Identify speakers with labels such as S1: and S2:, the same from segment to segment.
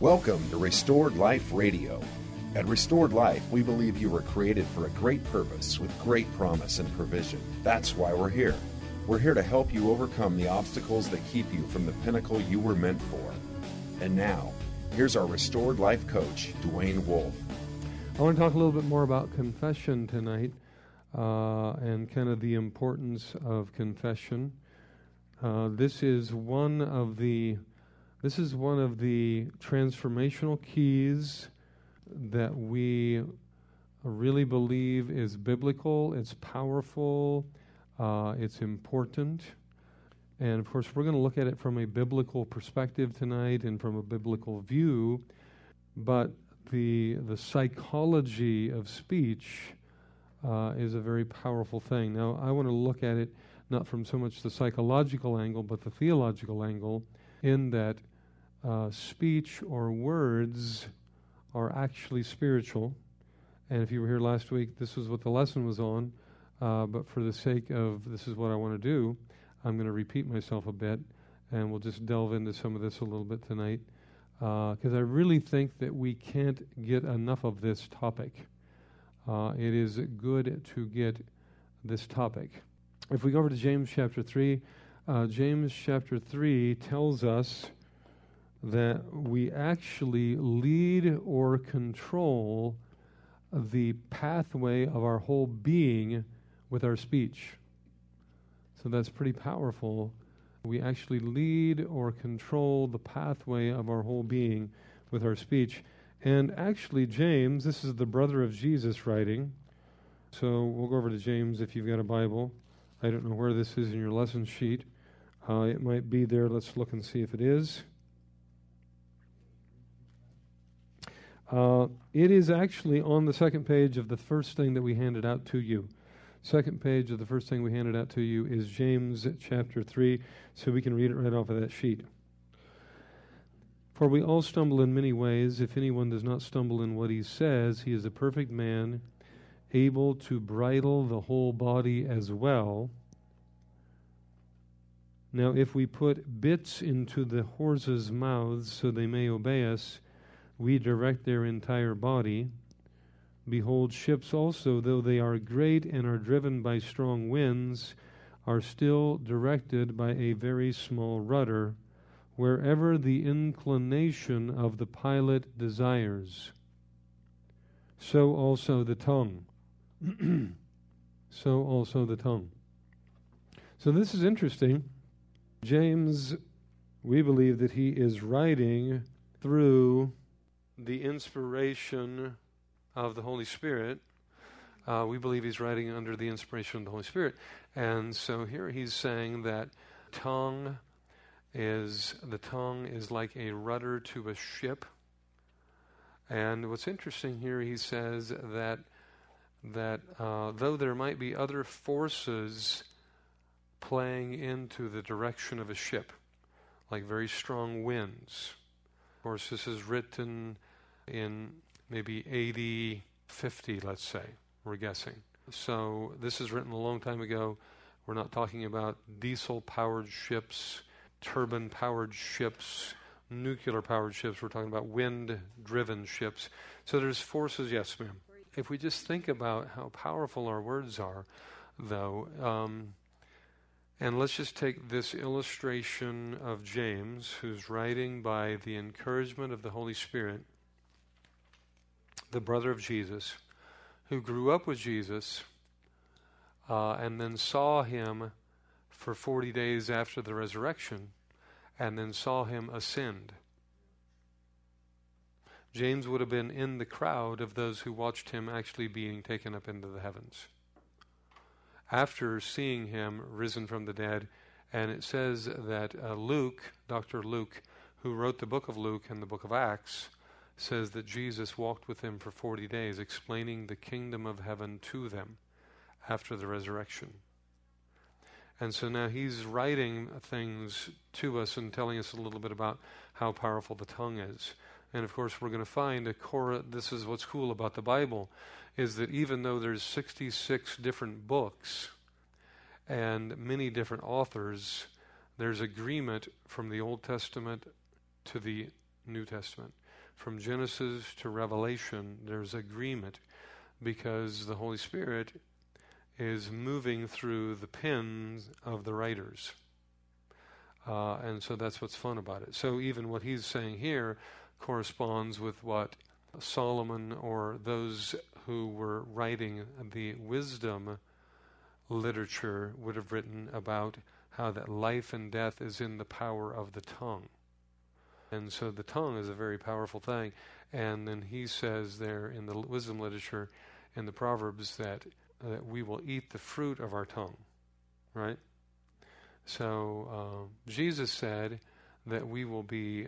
S1: Welcome to Restored Life Radio. At Restored Life, we believe you were created for a great purpose with great promise and provision. That's why we're here. We're here to help you overcome the obstacles that keep you from the pinnacle you were meant for. And now, here's our Restored Life coach, Dwayne Wolf.
S2: I want to talk a little bit more about confession tonight uh, and kind of the importance of confession. Uh, this is one of the this is one of the transformational keys that we really believe is biblical. It's powerful. Uh, it's important. And of course, we're going to look at it from a biblical perspective tonight and from a biblical view. But the, the psychology of speech uh, is a very powerful thing. Now, I want to look at it not from so much the psychological angle, but the theological angle, in that uh, speech or words are actually spiritual. And if you were here last week, this is what the lesson was on. Uh, but for the sake of this is what I want to do, I'm going to repeat myself a bit, and we'll just delve into some of this a little bit tonight. Because uh, I really think that we can't get enough of this topic. Uh, it is good to get this topic. If we go over to James chapter 3, uh, James chapter 3 tells us that we actually lead or control the pathway of our whole being with our speech. So that's pretty powerful. We actually lead or control the pathway of our whole being with our speech. And actually, James, this is the brother of Jesus writing. So we'll go over to James if you've got a Bible. I don't know where this is in your lesson sheet. Uh, it might be there. Let's look and see if it is. Uh, it is actually on the second page of the first thing that we handed out to you. Second page of the first thing we handed out to you is James chapter 3, so we can read it right off of that sheet. For we all stumble in many ways. If anyone does not stumble in what he says, he is a perfect man, able to bridle the whole body as well. Now, if we put bits into the horses' mouths so they may obey us, we direct their entire body. Behold, ships also, though they are great and are driven by strong winds, are still directed by a very small rudder, wherever the inclination of the pilot desires. So also the tongue. so also the tongue. So this is interesting. James, we believe that he is writing through the inspiration of the Holy Spirit. Uh, we believe he's writing under the inspiration of the Holy Spirit. And so here he's saying that tongue is the tongue is like a rudder to a ship. And what's interesting here, he says that that uh, though there might be other forces playing into the direction of a ship, like very strong winds, course, this is written in maybe 80, 50, let's say, we're guessing. So this is written a long time ago. We're not talking about diesel powered ships, turbine powered ships, nuclear powered ships. We're talking about wind driven ships. So there's forces, yes, ma'am. If we just think about how powerful our words are, though, um, and let's just take this illustration of James, who's writing by the encouragement of the Holy Spirit, the brother of Jesus, who grew up with Jesus uh, and then saw him for 40 days after the resurrection and then saw him ascend. James would have been in the crowd of those who watched him actually being taken up into the heavens after seeing him risen from the dead. And it says that uh, Luke, Dr. Luke, who wrote the book of Luke and the book of Acts, says that Jesus walked with them for 40 days, explaining the kingdom of heaven to them after the resurrection. And so now he's writing things to us and telling us a little bit about how powerful the tongue is. And of course, we're going to find a core. This is what's cool about the Bible is that even though there's 66 different books and many different authors, there's agreement from the Old Testament to the New Testament. from Genesis to Revelation, there's agreement because the Holy Spirit is moving through the pens of the writers. Uh, and so that's what's fun about it. So even what he's saying here corresponds with what Solomon or those who were writing the wisdom literature would have written about how that life and death is in the power of the tongue. And so the tongue is a very powerful thing. And then he says there in the wisdom literature, in the Proverbs, that, that we will eat the fruit of our tongue. Right? So uh, Jesus said that we will be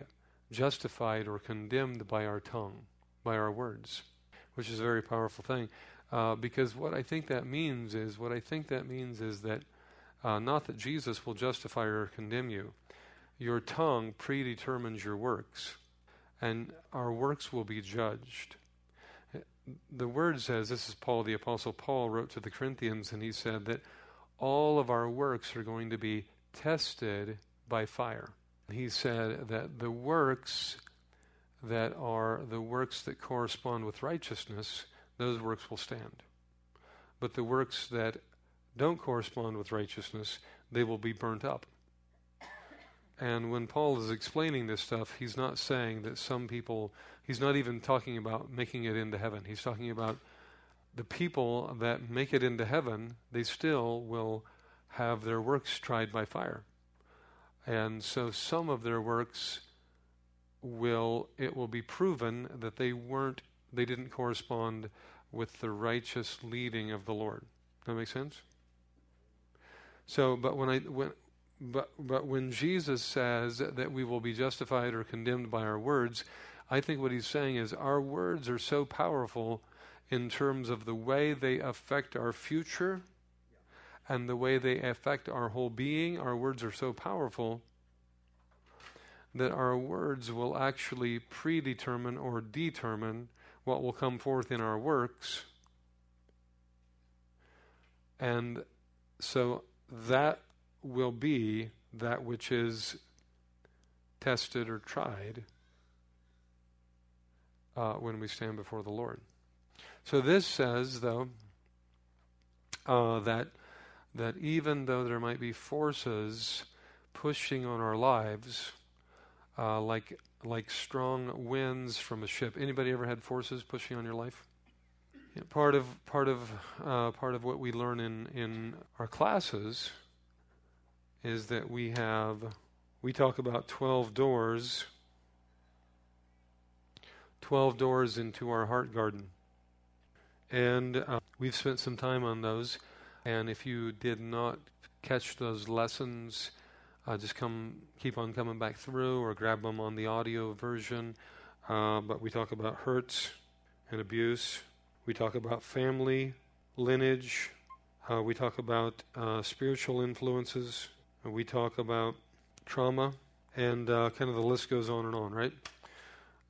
S2: justified or condemned by our tongue, by our words, which is a very powerful thing. Uh, because what I think that means is, what I think that means is that uh, not that Jesus will justify or condemn you. Your tongue predetermines your works, and our works will be judged. The word says, this is Paul, the Apostle Paul wrote to the Corinthians, and he said that all of our works are going to be tested by fire. He said that the works that are the works that correspond with righteousness, those works will stand. But the works that don't correspond with righteousness, they will be burnt up. And when Paul is explaining this stuff, he's not saying that some people, he's not even talking about making it into heaven. He's talking about the people that make it into heaven, they still will have their works tried by fire. And so some of their works will, it will be proven that they weren't, they didn't correspond with the righteous leading of the Lord. That makes sense? So, but when I, when, but, but when Jesus says that we will be justified or condemned by our words, I think what he's saying is our words are so powerful in terms of the way they affect our future and the way they affect our whole being. Our words are so powerful that our words will actually predetermine or determine what will come forth in our works. And so that will be that which is tested or tried uh, when we stand before the Lord. So this says, though, uh, that that even though there might be forces pushing on our lives, uh, like like strong winds from a ship. Anybody ever had forces pushing on your life? Part of part of uh, part of what we learn in in our classes is that we have we talk about twelve doors. 12 doors into our heart garden. And uh, we've spent some time on those. And if you did not catch those lessons, uh, just come, keep on coming back through, or grab them on the audio version. Uh, but we talk about hurts and abuse. We talk about family, lineage. Uh, we talk about uh, spiritual influences. We talk about trauma, and uh, kind of the list goes on and on, right?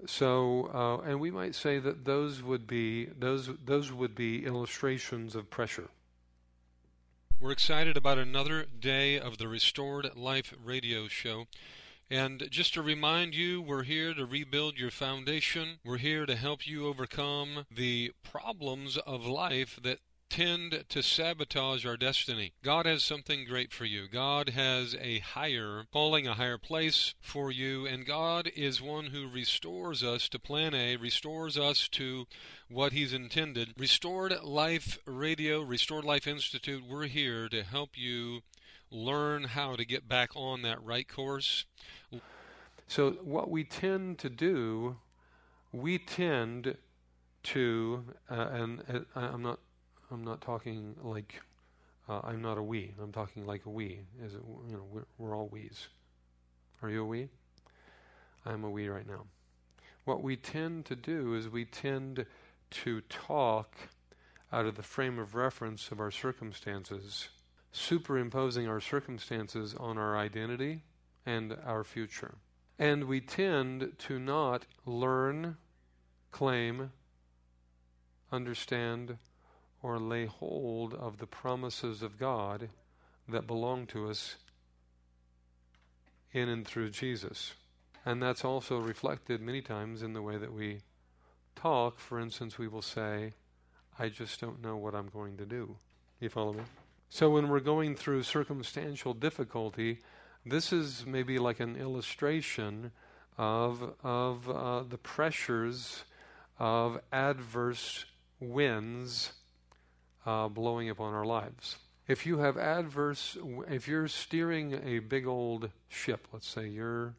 S2: So, uh, and we might say that those would be those those would be illustrations of pressure. We're excited about another day of the Restored Life radio show. And just to remind you, we're here to rebuild your foundation. We're here to help you overcome the problems of life that tend to sabotage our destiny. God has something great for you. God has a higher calling, a higher place for you, and God is one who restores us to plan A, restores us to what He's intended. Restored Life Radio, Restored Life Institute, we're here to help you learn how to get back on that right course. So, what we tend to do, we tend to, uh, and uh, I'm not I'm not talking like uh, I'm not a we. I'm talking like a we. Is it? You know, we're, we're all we's. Are you a we? I'm a we right now. What we tend to do is we tend to talk out of the frame of reference of our circumstances, superimposing our circumstances on our identity and our future. And we tend to not learn, claim, understand, or lay hold of the promises of God that belong to us in and through Jesus. And that's also reflected many times in the way that we talk. For instance, we will say, I just don't know what I'm going to do. You follow me? So when we're going through circumstantial difficulty, this is maybe like an illustration of of uh, the pressures of adverse winds uh, blowing upon our lives. If you have adverse, if you're steering a big old ship, let's say you're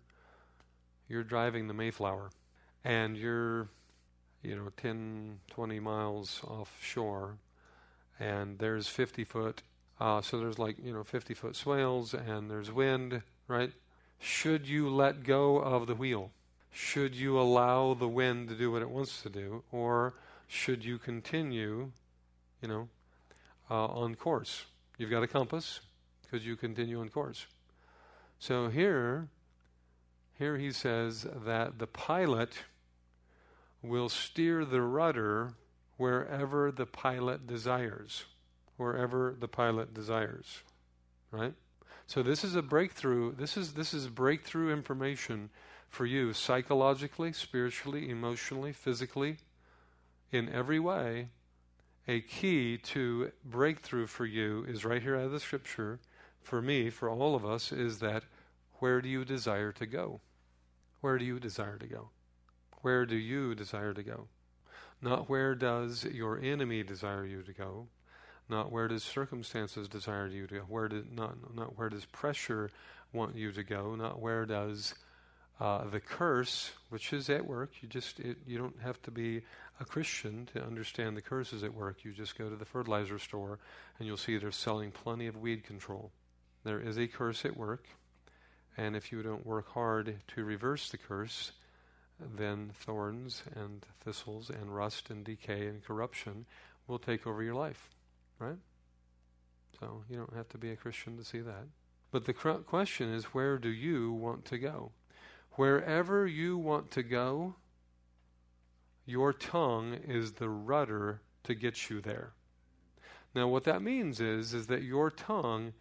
S2: you're driving the Mayflower, and you're you know 10, 20 miles offshore, and there's 50 foot, uh, so there's like you know 50 foot swales, and there's wind, right? Should you let go of the wheel? Should you allow the wind to do what it wants to do? Or should you continue, you know, uh, on course? You've got a compass because you continue on course. So here, here he says that the pilot will steer the rudder wherever the pilot desires. Wherever the pilot desires. Right? So this is a breakthrough. This is this is breakthrough information for you psychologically, spiritually, emotionally, physically, in every way. A key to breakthrough for you is right here out of the scripture. For me, for all of us, is that where do you desire to go? Where do you desire to go? Where do you desire to go? Not where does your enemy desire you to go, not where does circumstances desire you to go. Where did not not where does pressure want you to go. Not where does uh, the curse, which is at work. You just it, you don't have to be a Christian to understand the curse is at work. You just go to the fertilizer store and you'll see they're selling plenty of weed control. There is a curse at work, and if you don't work hard to reverse the curse, then thorns and thistles and rust and decay and corruption will take over your life right? So you don't have to be a Christian to see that. But the cr- question is where do you want to go? Wherever you want to go, your tongue is the rudder to get you there. Now what that means is is that your tongue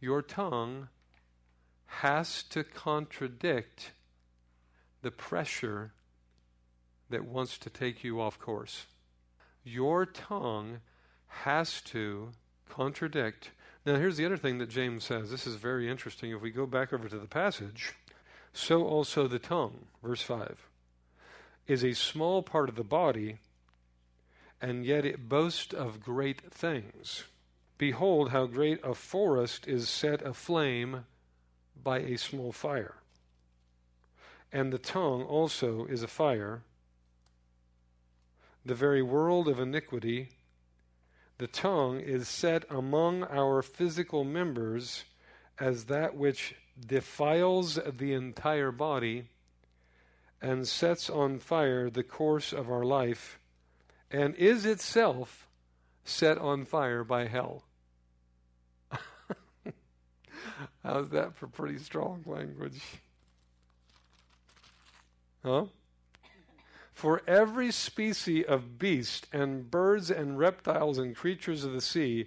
S2: your tongue has to contradict the pressure that wants to take you off course. Your tongue has to contradict. Now, here's the other thing that James says. This is very interesting. If we go back over to the passage, so also the tongue, verse 5, is a small part of the body, and yet it boasts of great things. Behold, how great a forest is set aflame by a small fire. And the tongue also is a fire, the very world of iniquity the tongue is set among our physical members as that which defiles the entire body and sets on fire the course of our life and is itself set on fire by hell. How's that for pretty strong language? Huh? For every species of beast and birds and reptiles and creatures of the sea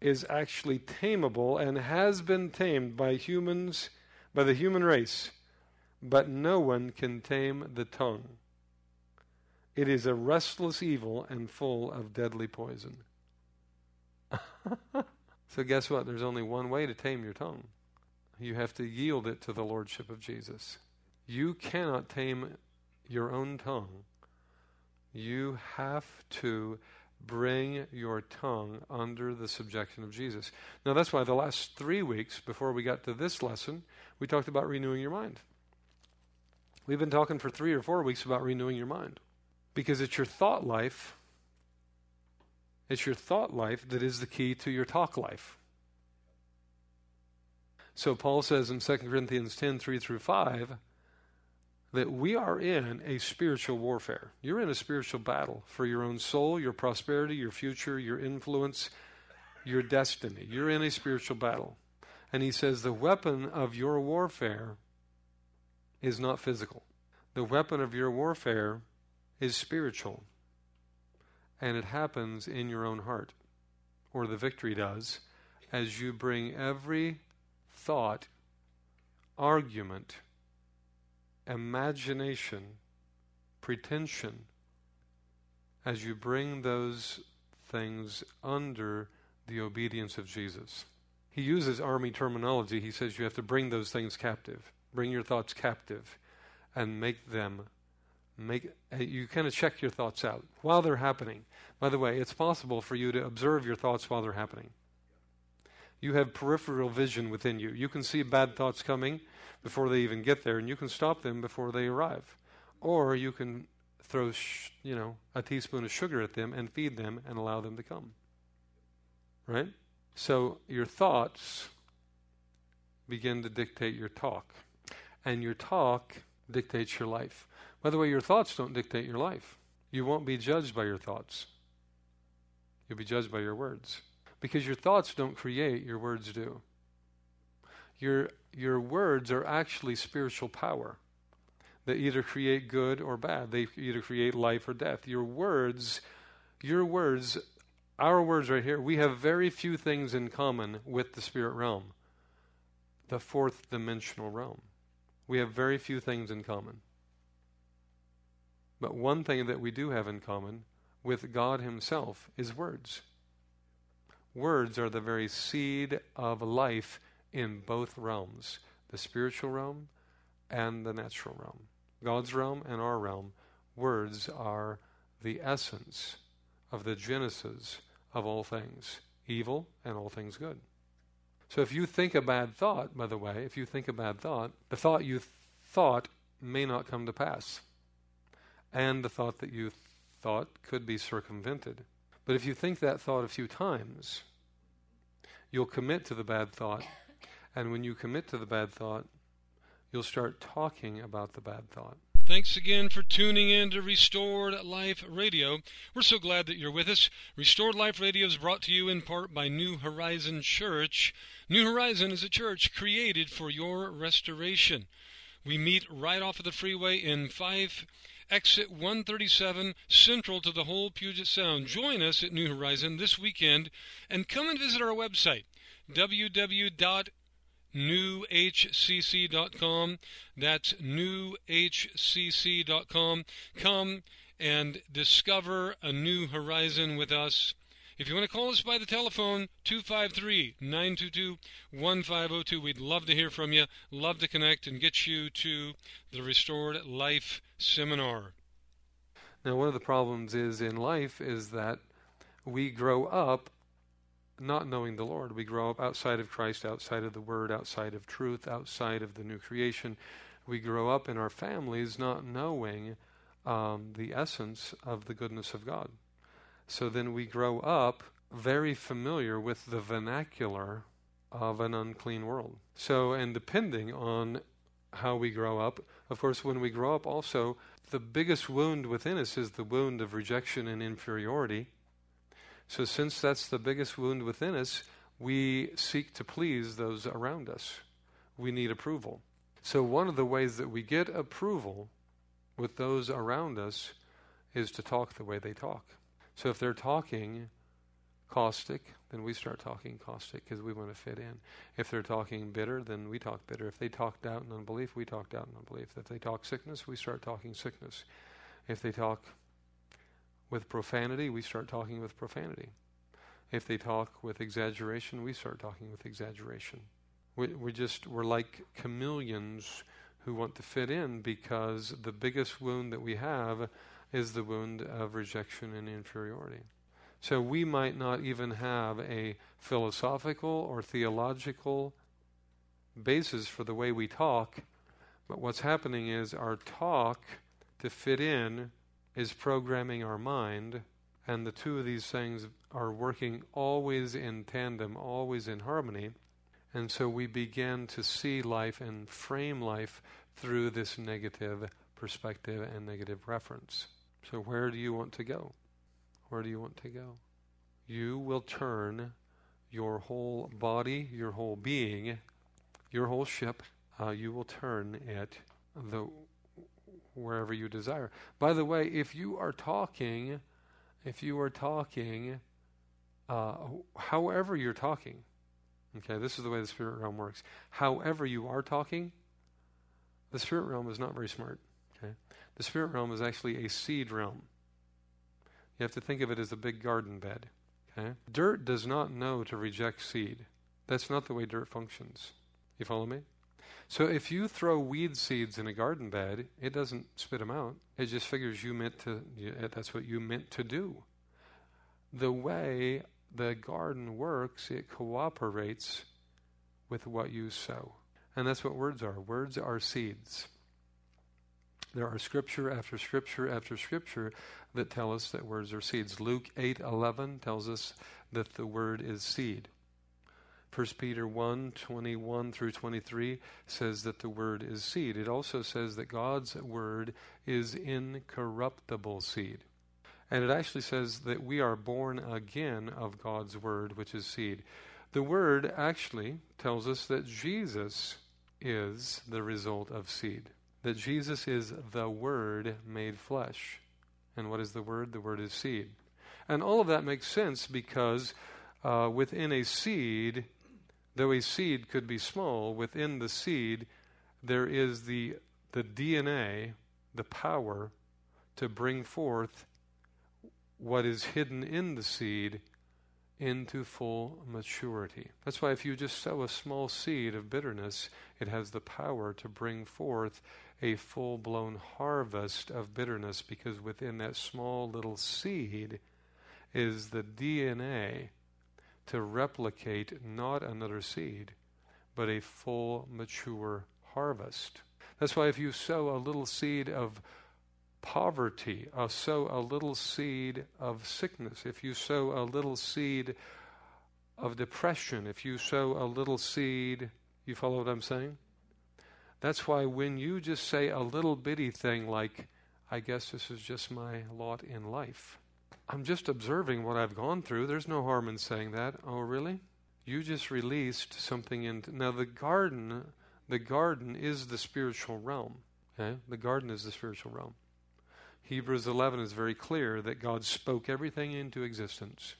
S2: is actually tameable and has been tamed by humans, by the human race, but no one can tame the tongue. It is a restless evil and full of deadly poison. so, guess what? There's only one way to tame your tongue. You have to yield it to the Lordship of Jesus. You cannot tame your own tongue you have to bring your tongue under the subjection of Jesus. Now, that's why the last three weeks, before we got to this lesson, we talked about renewing your mind. We've been talking for three or four weeks about renewing your mind because it's your thought life. It's your thought life that is the key to your talk life. So Paul says in 2 Corinthians 10 3 through 5 that we are in a spiritual warfare. You're in a spiritual battle for your own soul, your prosperity, your future, your influence, your destiny. You're in a spiritual battle. And he says the weapon of your warfare is not physical. The weapon of your warfare is spiritual. And it happens in your own heart, or the victory does, as you bring every thought, argument, imagination, pretension, as you bring those things under the obedience of Jesus. He uses army terminology. He says you have to bring those things captive. Bring your thoughts captive and make them make you kind of check your thoughts out while they're happening. By the way, it's possible for you to observe your thoughts while they're happening. You have peripheral vision within you. You can see bad thoughts coming before they even get there and you can stop them before they arrive. Or you can throw, sh- you know, a teaspoon of sugar at them and feed them and allow them to come. Right? So your thoughts begin to dictate your talk. And your talk dictates your life. By the way, your thoughts don't dictate your life. You won't be judged by your thoughts. You'll be judged by your words. Because your thoughts don't create, your words do. Your, your words are actually spiritual power They either create good or bad. They either create life or death. Your words, your words, our words right here, we have very few things in common with the spirit realm, the fourth dimensional realm. We have very few things in common. But one thing that we do have in common with God Himself is words. Words are the very seed of life in both realms the spiritual realm and the natural realm. God's realm and our realm, words are the essence of the genesis of all things evil and all things good. So if you think a bad thought, by the way, if you think a bad thought, the thought you th- thought may not come to pass. And the thought that you th- thought could be circumvented. But if you think that thought a few times, you'll commit to the bad thought. And when you commit to the bad thought, you'll start talking about the bad thought.
S3: Thanks again for tuning in to Restored Life Radio. We're so glad that you're with us. Restored Life Radio is brought to you in part by New Horizon Church. New Horizon is a church created for your restoration. We meet right off of the freeway I-5 exit 137 central to the whole Puget Sound. Join us at New Horizon this weekend and come and visit our website www.newhcc.com. That's newhcc.com. Come and discover a new horizon with us. If you want to call us by the telephone, 253 922 1502. We'd love to hear from you, love to connect and get you to the Restored Life Seminar.
S2: Now, one of the problems is in life is that we grow up not knowing the Lord. We grow up outside of Christ, outside of the Word, outside of truth, outside of the new creation. We grow up in our families not knowing um, the essence of the goodness of God. So then we grow up very familiar with the vernacular of an unclean world. So, and depending on how we grow up, of course, when we grow up, also, the biggest wound within us is the wound of rejection and inferiority. So, since that's the biggest wound within us, we seek to please those around us. We need approval. So, one of the ways that we get approval with those around us is to talk the way they talk. So if they're talking caustic, then we start talking caustic because we want to fit in. If they're talking bitter, then we talk bitter. If they talk doubt and unbelief, we talk doubt and unbelief. If they talk sickness, we start talking sickness. If they talk with profanity, we start talking with profanity. If they talk with exaggeration, we start talking with exaggeration. We, we just, we're like chameleons who want to fit in because the biggest wound that we have is the wound of rejection and inferiority. So we might not even have a philosophical or theological basis for the way we talk, but what's happening is our talk to fit in is programming our mind, and the two of these things are working always in tandem, always in harmony. And so we begin to see life and frame life through this negative perspective and negative reference. So, where do you want to go? Where do you want to go? You will turn your whole body, your whole being, your whole ship, uh, you will turn it the wherever you desire. By the way, if you are talking, if you are talking, uh, however you're talking, okay, this is the way the spirit realm works. However you are talking, The spirit realm is not very smart. Okay? The spirit realm is actually a seed realm. You have to think of it as a big garden bed. Okay? Dirt does not know to reject seed. That's not the way dirt functions. You follow me? So if you throw weed seeds in a garden bed, it doesn't spit them out. It just figures you meant to. That's what you meant to do. The way the garden works, it cooperates with what you sow. And that's what words are. Words are seeds. There are scripture after scripture after scripture that tell us that words are seeds. Luke 8:11 tells us that the word is seed. 1 Peter 1 21 through 23 says that the word is seed. It also says that God's word is incorruptible seed. And it actually says that we are born again of God's word, which is seed. The word actually tells us that Jesus is the result of seed, that Jesus is the word made flesh. And what is the word? The word is seed. And all of that makes sense because uh, within a seed, though a seed could be small, within the seed there is the, the DNA, the power to bring forth what is hidden in the seed into full maturity. That's why if you just sow a small seed of bitterness, it has the power to bring forth a full blown harvest of bitterness because within that small little seed is the DNA to replicate not another seed, but a full mature harvest. That's why if you sow a little seed of poverty, uh, sow a little seed of sickness, if you sow a little seed of depression, if you sow a little seed, you follow what I'm saying? That's why when you just say a little bitty thing like, I guess this is just my lot in life, I'm just observing what I've gone through. There's no harm in saying that. Oh, really? You just released something into. Now, the garden, the garden is the spiritual realm. Okay? The garden is the spiritual realm. Hebrews 11 is very clear that God spoke everything into existence.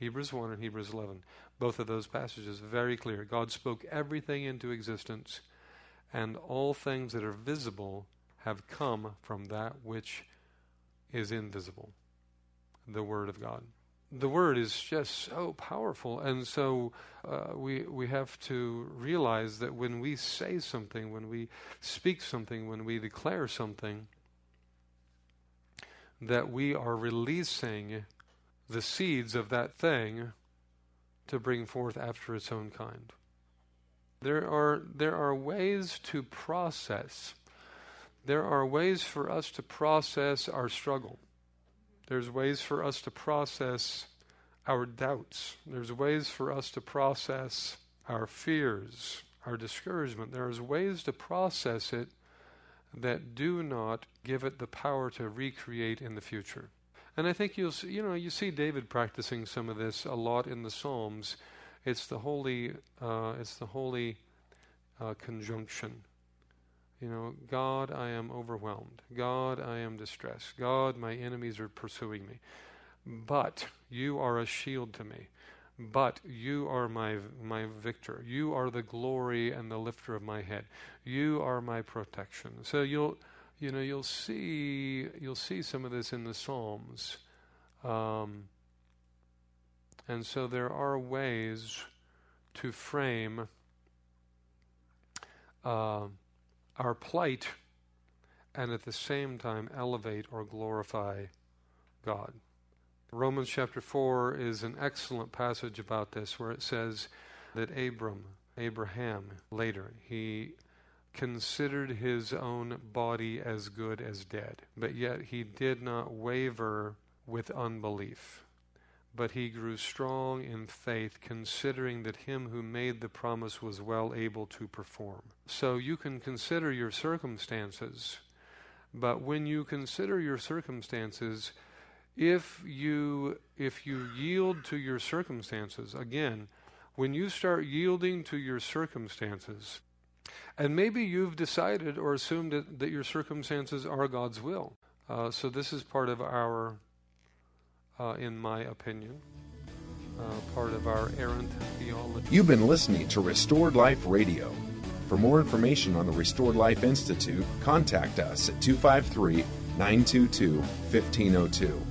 S2: Hebrews 1 and Hebrews 11. Both of those passages very clear. God spoke everything into existence, and all things that are visible have come from that which is invisible the Word of God. The Word is just so powerful, and so uh, we, we have to realize that when we say something, when we speak something, when we declare something, that we are releasing the seeds of that thing to bring forth after its own kind. There are, there are ways to process. There are ways for us to process our struggle. There's ways for us to process our doubts. There's ways for us to process our fears, our discouragement. There's ways to process it that do not give it the power to recreate in the future. And I think you'll see, you know you see David practicing some of this a lot in the Psalms. It's the holy uh, it's the holy uh, conjunction. You know, God, I am overwhelmed. God, I am distressed. God, my enemies are pursuing me. But you are a shield to me but you are my my victor. You are the glory and the lifter of my head. You are my protection. So you'll you know you'll see you'll see some of this in the Psalms, um, and so there are ways to frame uh, our plight, and at the same time elevate or glorify God. Romans chapter 4 is an excellent passage about this where it says that Abram, Abraham, later, he considered his own body as good as dead, but yet he did not waver with unbelief. But he grew strong in faith, considering that him who made the promise was well able to perform. So you can consider your circumstances, but when you consider your circumstances, if you if you yield to your circumstances again when you start yielding to your circumstances and maybe you've decided or assumed that, that your circumstances are god's will. Uh, so this is part of our uh, in my opinion uh, part of our errant theology.
S1: You've been listening to restored life radio. For more information on the Restored Life Institute, contact us at 253 922 1502.